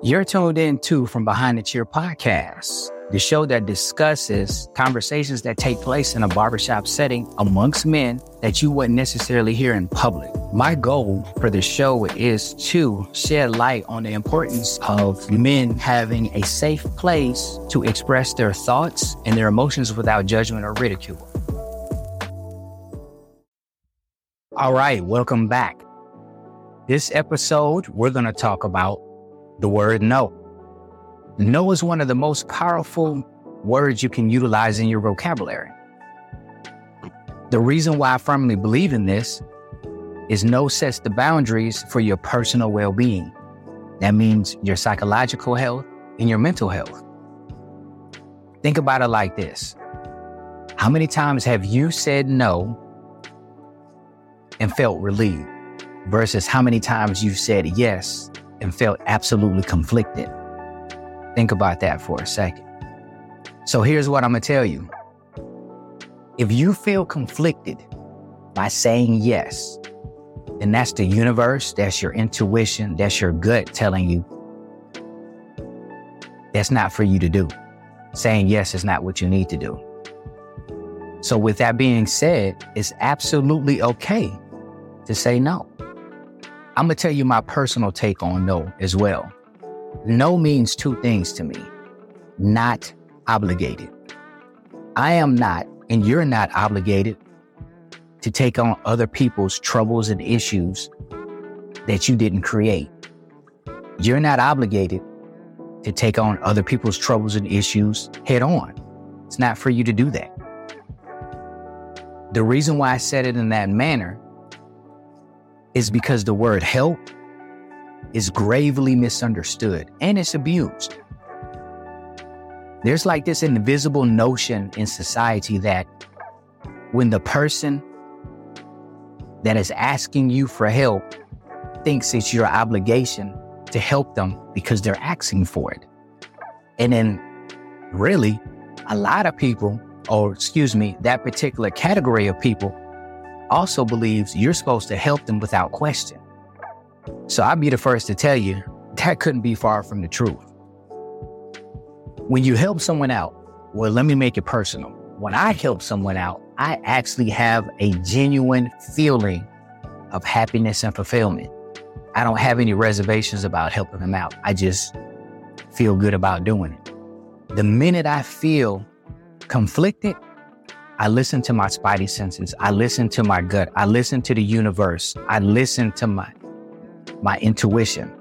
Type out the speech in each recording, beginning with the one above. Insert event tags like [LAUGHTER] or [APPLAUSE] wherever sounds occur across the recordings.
You're tuned in to From Behind the Chair podcast, the show that discusses conversations that take place in a barbershop setting amongst men that you wouldn't necessarily hear in public. My goal for the show is to shed light on the importance of men having a safe place to express their thoughts and their emotions without judgment or ridicule. All right, welcome back. This episode, we're going to talk about the word no. No is one of the most powerful words you can utilize in your vocabulary. The reason why I firmly believe in this is no sets the boundaries for your personal well being. That means your psychological health and your mental health. Think about it like this How many times have you said no and felt relieved versus how many times you've said yes and felt absolutely conflicted. Think about that for a second. So here's what I'm going to tell you. If you feel conflicted by saying yes, then that's the universe, that's your intuition, that's your gut telling you that's not for you to do. Saying yes is not what you need to do. So, with that being said, it's absolutely okay to say no. I'm to tell you my personal take on no as well. No means two things to me not obligated. I am not, and you're not obligated to take on other people's troubles and issues that you didn't create. You're not obligated to take on other people's troubles and issues head on. It's not for you to do that. The reason why I said it in that manner is because the word help is gravely misunderstood and it's abused. There's like this invisible notion in society that when the person that is asking you for help thinks it's your obligation to help them because they're asking for it. And then, really, a lot of people, or excuse me, that particular category of people also believes you're supposed to help them without question. So I'd be the first to tell you that couldn't be far from the truth. When you help someone out, well, let me make it personal. When I help someone out, I actually have a genuine feeling of happiness and fulfillment. I don't have any reservations about helping them out. I just feel good about doing it. The minute I feel conflicted, I listen to my spidey senses. I listen to my gut. I listen to the universe. I listen to my my intuition.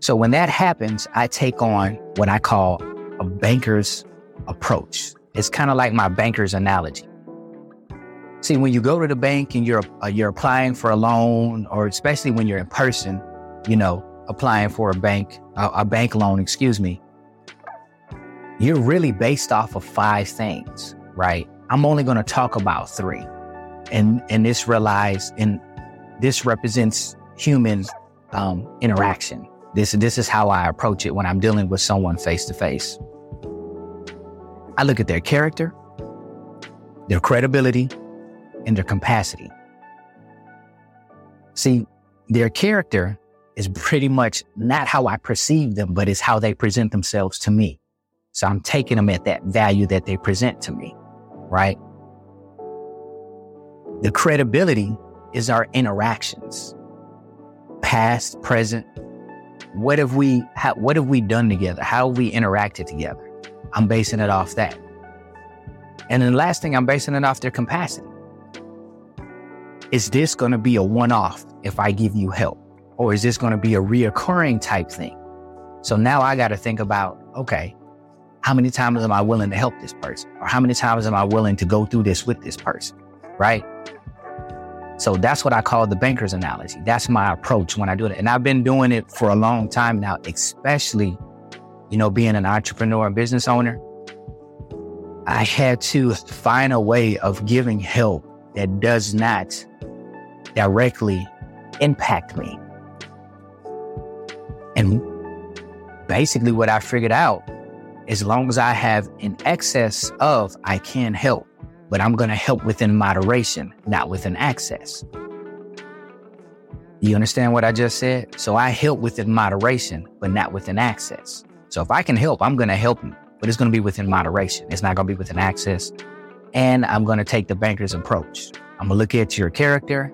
So when that happens, I take on what I call a banker's approach. It's kind of like my banker's analogy. See, when you go to the bank and you're uh, you're applying for a loan, or especially when you're in person, you know, applying for a bank uh, a bank loan, excuse me, you're really based off of five things, right? I'm only going to talk about three. And, and this relies and this represents human um, interaction. This, this is how I approach it when I'm dealing with someone face to face. I look at their character, their credibility, and their capacity. See, their character is pretty much not how I perceive them, but it's how they present themselves to me. So I'm taking them at that value that they present to me, right? The credibility is our interactions, past, present. What have we, how, what have we done together? How have we interacted together? I'm basing it off that. And then the last thing, I'm basing it off their capacity. Is this going to be a one off if I give you help? Or is this going to be a reoccurring type thing? So now I got to think about, okay, how many times am I willing to help this person? Or how many times am I willing to go through this with this person? Right? So that's what I call the banker's analogy. That's my approach when I do it. And I've been doing it for a long time now, especially, you know, being an entrepreneur and business owner. I had to find a way of giving help that does not directly impact me. And basically, what I figured out as long as I have an excess of, I can help, but I'm going to help within moderation, not within excess. You understand what I just said? So I help within moderation, but not within access. So if I can help, I'm going to help you, but it's going to be within moderation. It's not going to be within access. And I'm going to take the banker's approach. I'm going to look at your character,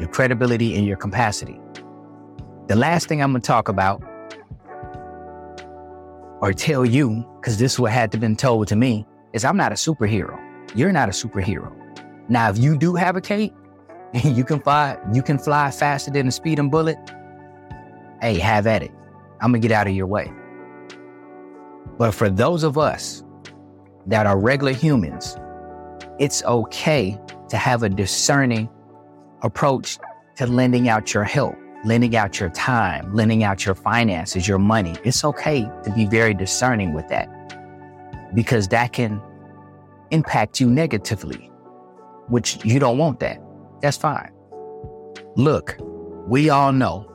your credibility, and your capacity. The last thing I'm going to talk about or tell you, because this is what had to been told to me, is I'm not a superhero. You're not a superhero. Now, if you do have a cape [LAUGHS] and you can fly, you can fly faster than a speeding bullet. Hey, have at it. I'm gonna get out of your way. But for those of us that are regular humans, it's okay to have a discerning approach to lending out your help lending out your time, lending out your finances, your money. It's okay to be very discerning with that because that can impact you negatively, which you don't want that. That's fine. Look, we all know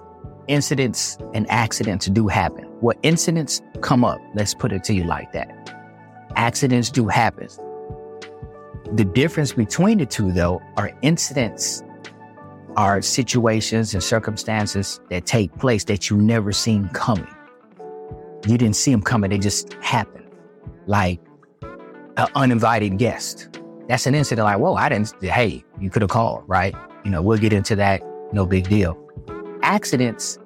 incidents and accidents do happen. What incidents come up, let's put it to you like that. Accidents do happen. The difference between the two, though, are incidents are situations and circumstances that take place that you never seen coming. You didn't see them coming, they just happened. Like an uninvited guest. That's an incident like, whoa, I didn't, hey, you could have called, right? You know, we'll get into that, no big deal. Accidents,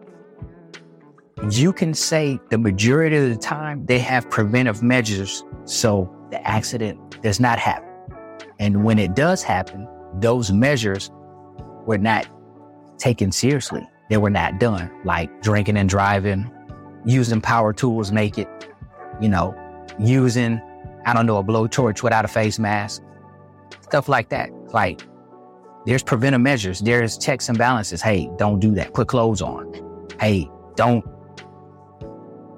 you can say the majority of the time they have preventive measures so the accident does not happen. And when it does happen, those measures were not taken seriously. They were not done, like drinking and driving, using power tools naked, you know, using, I don't know, a blowtorch without a face mask, stuff like that. Like, there's preventive measures, there's checks and balances. Hey, don't do that. Put clothes on. Hey, don't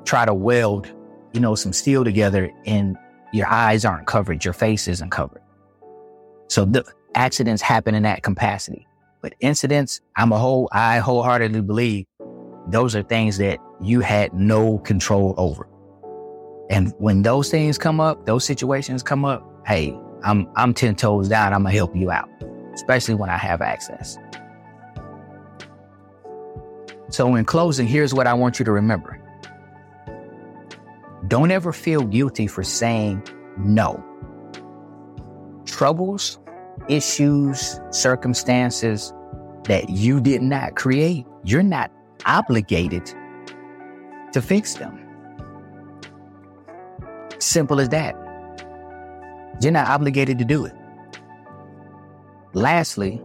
try to weld, you know, some steel together and your eyes aren't covered, your face isn't covered. So the accidents happen in that capacity. But incidents, I'm a whole, I wholeheartedly believe those are things that you had no control over. And when those things come up, those situations come up, hey, I'm I'm 10 toes down. I'm gonna help you out, especially when I have access. So in closing, here's what I want you to remember. Don't ever feel guilty for saying no. Troubles issues, circumstances that you did not create, you're not obligated to fix them. Simple as that. You're not obligated to do it. Lastly,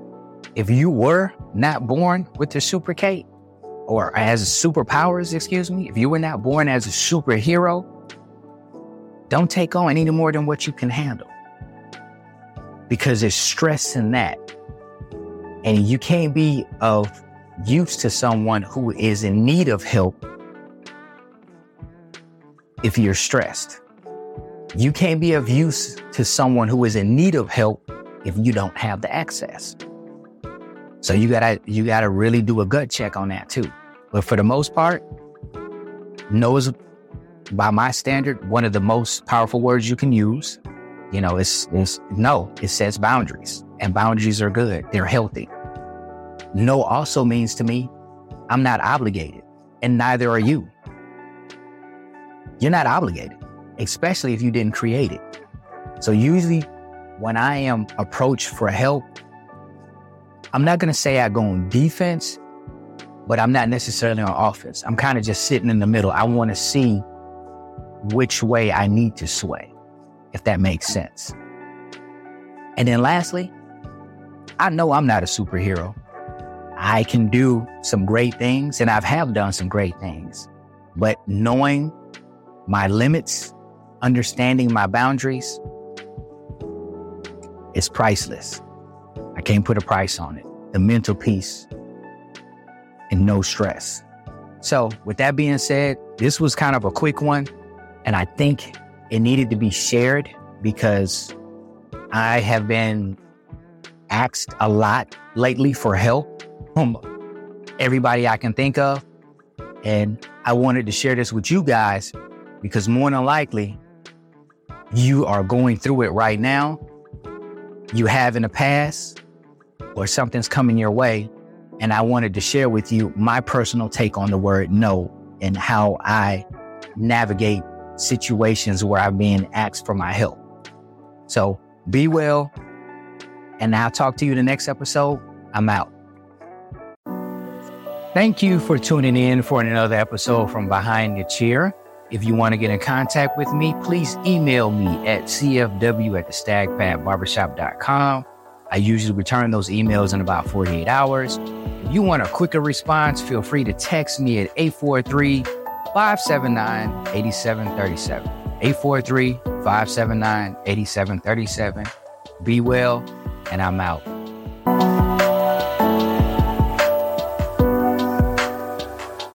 if you were not born with the super cape or as superpowers, excuse me, if you were not born as a superhero, don't take on any more than what you can handle because there's stress in that. And you can't be of use to someone who is in need of help if you're stressed. You can't be of use to someone who is in need of help if you don't have the access. So you gotta you gotta really do a gut check on that too. But for the most part, no is by my standard one of the most powerful words you can use. You know, it's, it's no, it sets boundaries and boundaries are good. They're healthy. No also means to me, I'm not obligated and neither are you. You're not obligated, especially if you didn't create it. So usually when I am approached for help, I'm not going to say I go on defense, but I'm not necessarily on offense. I'm kind of just sitting in the middle. I want to see which way I need to sway if that makes sense. And then lastly, I know I'm not a superhero. I can do some great things and I've have done some great things, but knowing my limits, understanding my boundaries is priceless. I can't put a price on it. The mental peace and no stress. So with that being said, this was kind of a quick one. And I think it needed to be shared because I have been asked a lot lately for help from everybody I can think of. And I wanted to share this with you guys because more than likely, you are going through it right now. You have in the past, or something's coming your way, And I wanted to share with you my personal take on the word no and how I navigate situations where I'm being asked for my help. So be well. And I'll talk to you the next episode. I'm out. Thank you for tuning in for another episode from Behind the Chair. If you want to get in contact with me, please email me at cfw at the stagpadbarbershop.com. I usually return those emails in about 48 hours. If you want a quicker response, feel free to text me at 843 579 8737. 843 579 8737. Be well, and I'm out.